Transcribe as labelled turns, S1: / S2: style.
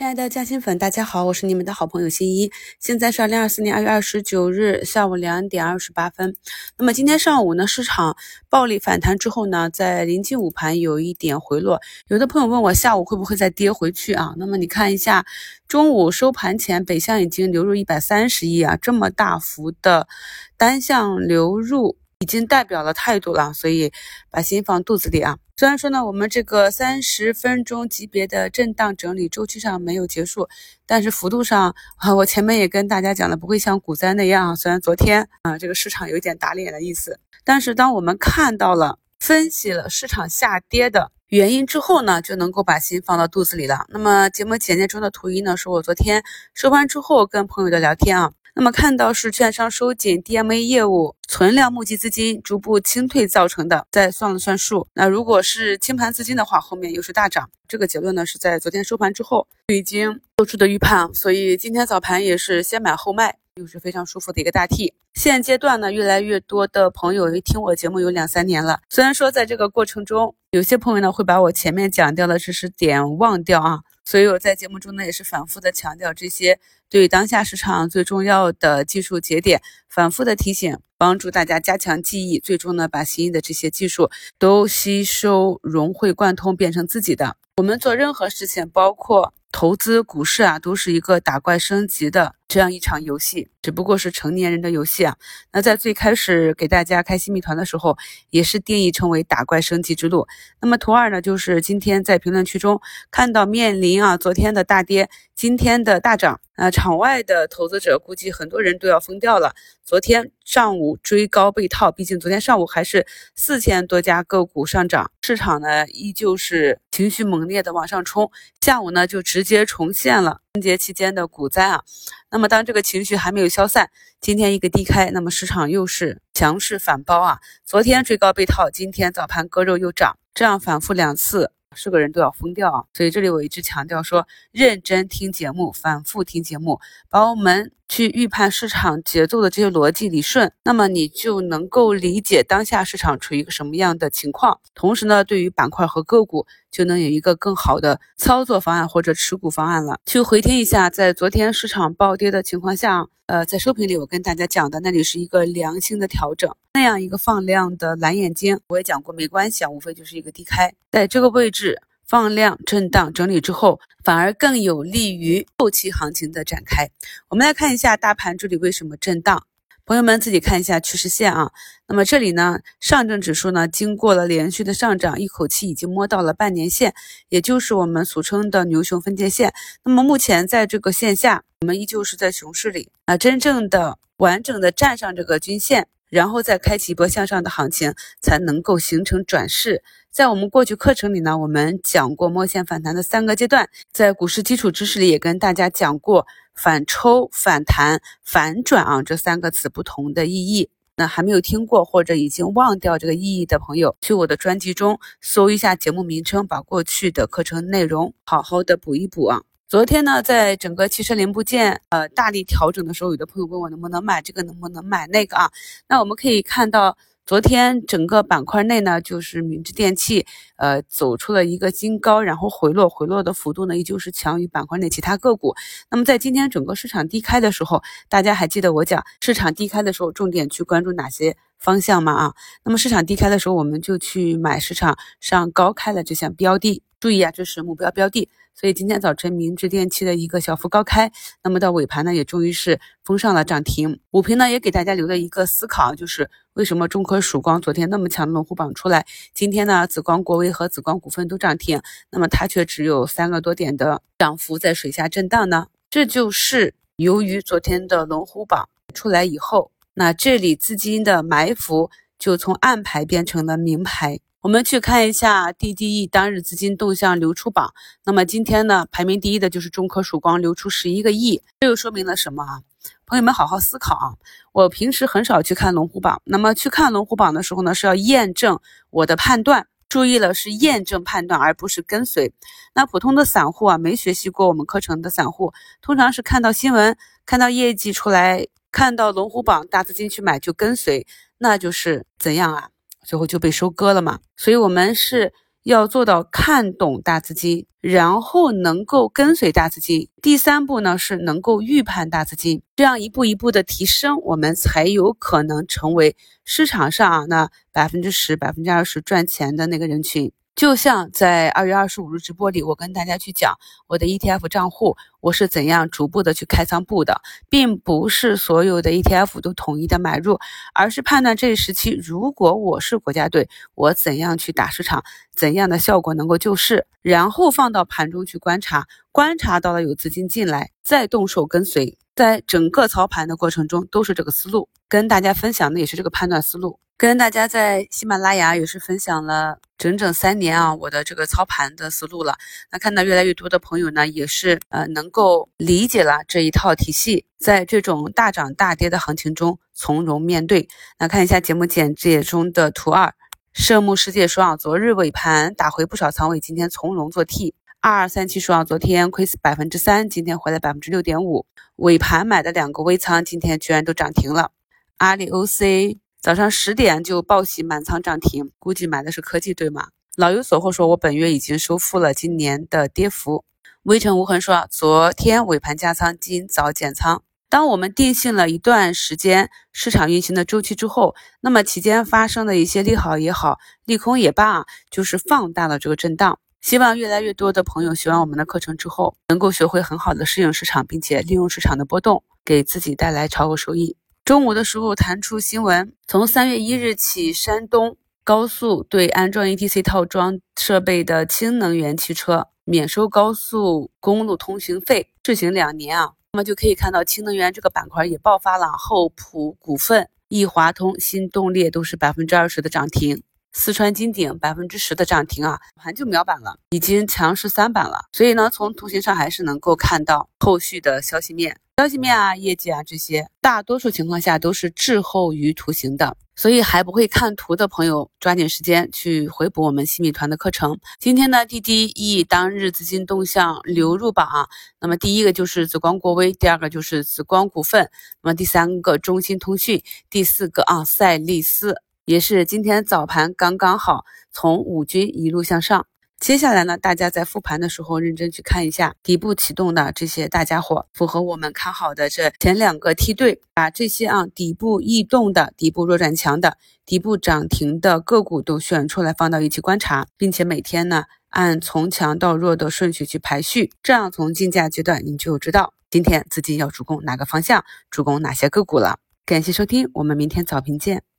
S1: 亲爱的嘉兴粉，大家好，我是你们的好朋友新一。现在是二零二四年二月二十九日下午两点二十八分。那么今天上午呢，市场暴力反弹之后呢，在临近午盘有一点回落。有的朋友问我下午会不会再跌回去啊？那么你看一下，中午收盘前北向已经流入一百三十亿啊，这么大幅的单向流入。已经代表了态度了，所以把心放肚子里啊。虽然说呢，我们这个三十分钟级别的震荡整理周期上没有结束，但是幅度上啊，我前面也跟大家讲了，不会像股灾那样。虽然昨天啊，这个市场有一点打脸的意思，但是当我们看到了分析了市场下跌的原因之后呢，就能够把心放到肚子里了。那么节目简介中的图一呢，是我昨天收盘之后跟朋友的聊天啊。那么看到是券商收紧 DMA 业务存量募集资金逐步清退造成的，再算了算数，那如果是清盘资金的话，后面又是大涨。这个结论呢是在昨天收盘之后就已经做出的预判，所以今天早盘也是先买后卖，又是非常舒服的一个大 T。现阶段呢，越来越多的朋友听我节目有两三年了，虽然说在这个过程中，有些朋友呢会把我前面讲掉的知识点忘掉啊。所以我在节目中呢，也是反复的强调这些对当下市场最重要的技术节点，反复的提醒，帮助大家加强记忆，最终呢，把新意的这些技术都吸收融会贯通，变成自己的。我们做任何事情，包括。投资股市啊，都是一个打怪升级的这样一场游戏，只不过是成年人的游戏啊。那在最开始给大家开新密团的时候，也是定义成为打怪升级之路。那么图二呢，就是今天在评论区中看到面临啊昨天的大跌，今天的大涨呃，场外的投资者估计很多人都要疯掉了。昨天上午追高被套，毕竟昨天上午还是四千多家个股上涨，市场呢依旧是情绪猛烈的往上冲。下午呢就直接重现了春节期间的股灾啊。那么当这个情绪还没有消散，今天一个低开，那么市场又是强势反包啊。昨天追高被套，今天早盘割肉又涨，这样反复两次。是个人都要疯掉啊！所以这里我一直强调说，认真听节目，反复听节目，把我们去预判市场节奏的这些逻辑理顺，那么你就能够理解当下市场处于一个什么样的情况。同时呢，对于板块和个股，就能有一个更好的操作方案或者持股方案了。去回听一下，在昨天市场暴跌的情况下，呃，在收评里我跟大家讲的，那里是一个良性的调整。那样一个放量的蓝眼睛，我也讲过，没关系啊，无非就是一个低开，在这个位置放量震荡整理之后，反而更有利于后期行情的展开。我们来看一下大盘这里为什么震荡，朋友们自己看一下趋势线啊。那么这里呢，上证指数呢，经过了连续的上涨，一口气已经摸到了半年线，也就是我们俗称的牛熊分界线。那么目前在这个线下，我们依旧是在熊市里啊，真正的完整的站上这个均线。然后再开启一波向上的行情，才能够形成转势。在我们过去课程里呢，我们讲过摸线反弹的三个阶段，在股市基础知识里也跟大家讲过反抽、反弹、反转啊这三个词不同的意义。那还没有听过或者已经忘掉这个意义的朋友，去我的专辑中搜一下节目名称，把过去的课程内容好好的补一补啊。昨天呢，在整个汽车零部件呃大力调整的时候，有的朋友问我能不能买这个，能不能买那个啊？那我们可以看到，昨天整个板块内呢，就是明志电器呃走出了一个新高，然后回落，回落的幅度呢依旧是强于板块内其他个股。那么在今天整个市场低开的时候，大家还记得我讲市场低开的时候重点去关注哪些方向吗？啊，那么市场低开的时候，我们就去买市场上高开的这项标的。注意啊，这是目标标的。所以今天早晨，明治电器的一个小幅高开，那么到尾盘呢，也终于是封上了涨停。午评呢，也给大家留了一个思考，就是为什么中科曙光昨天那么强的龙虎榜出来，今天呢，紫光国威和紫光股份都涨停，那么它却只有三个多点的涨幅在水下震荡呢？这就是由于昨天的龙虎榜出来以后，那这里资金的埋伏就从暗牌变成了明牌。我们去看一下 DDE 当日资金动向流出榜。那么今天呢，排名第一的就是中科曙光，流出十一个亿。这又说明了什么啊？朋友们好好思考啊！我平时很少去看龙虎榜，那么去看龙虎榜的时候呢，是要验证我的判断。注意了，是验证判断，而不是跟随。那普通的散户啊，没学习过我们课程的散户，通常是看到新闻、看到业绩出来、看到龙虎榜大资金去买就跟随，那就是怎样啊？最后就被收割了嘛，所以我们是要做到看懂大资金，然后能够跟随大资金。第三步呢是能够预判大资金，这样一步一步的提升，我们才有可能成为市场上啊那百分之十、百分之二十赚钱的那个人群。就像在二月二十五日直播里，我跟大家去讲我的 ETF 账户，我是怎样逐步的去开仓布的，并不是所有的 ETF 都统一的买入，而是判断这一时期，如果我是国家队，我怎样去打市场，怎样的效果能够救市，然后放到盘中去观察，观察到了有资金进来，再动手跟随，在整个操盘的过程中都是这个思路，跟大家分享的也是这个判断思路。跟大家在喜马拉雅也是分享了整整三年啊，我的这个操盘的思路了。那看到越来越多的朋友呢，也是呃能够理解了这一套体系，在这种大涨大跌的行情中从容面对。那看一下节目简介中的图二，涉木世界说啊，昨日尾盘打回不少仓位，今天从容做 T。二二三七说啊，昨天亏死百分之三，今天回来百分之六点五。尾盘买的两个微仓，今天居然都涨停了。阿里 OC。早上十点就报喜满仓涨停，估计买的是科技对吗？老有所获说，我本月已经收复了今年的跌幅。微尘无痕说，昨天尾盘加仓，今早减仓。当我们定性了一段时间市场运行的周期之后，那么期间发生的一些利好也好，利空也罢，就是放大了这个震荡。希望越来越多的朋友学完我们的课程之后，能够学会很好的适应市场，并且利用市场的波动，给自己带来超额收益。中午的时候弹出新闻，从三月一日起，山东高速对安装 ETC 套装设备的氢能源汽车免收高速公路通行费，试行两年啊，那么就可以看到氢能源这个板块也爆发了，厚普股份、易华通、新动力都是百分之二十的涨停。四川金鼎百分之十的涨停啊，盘就秒板了，已经强势三板了。所以呢，从图形上还是能够看到后续的消息面、消息面啊、业绩啊这些，大多数情况下都是滞后于图形的。所以还不会看图的朋友，抓紧时间去回补我们新米团的课程。今天呢滴滴 E 当日资金动向流入榜，那么第一个就是紫光国微，第二个就是紫光股份，那么第三个中兴通讯，第四个啊赛力斯。也是今天早盘刚刚好从五均一路向上，接下来呢，大家在复盘的时候认真去看一下底部启动的这些大家伙，符合我们看好的这前两个梯队，把这些啊底部异动的、底部弱转强的、底部涨停的个股都选出来放到一起观察，并且每天呢按从强到弱的顺序去排序，这样从竞价阶段你就知道今天资金要主攻哪个方向，主攻哪些个股了。感谢收听，我们明天早评见。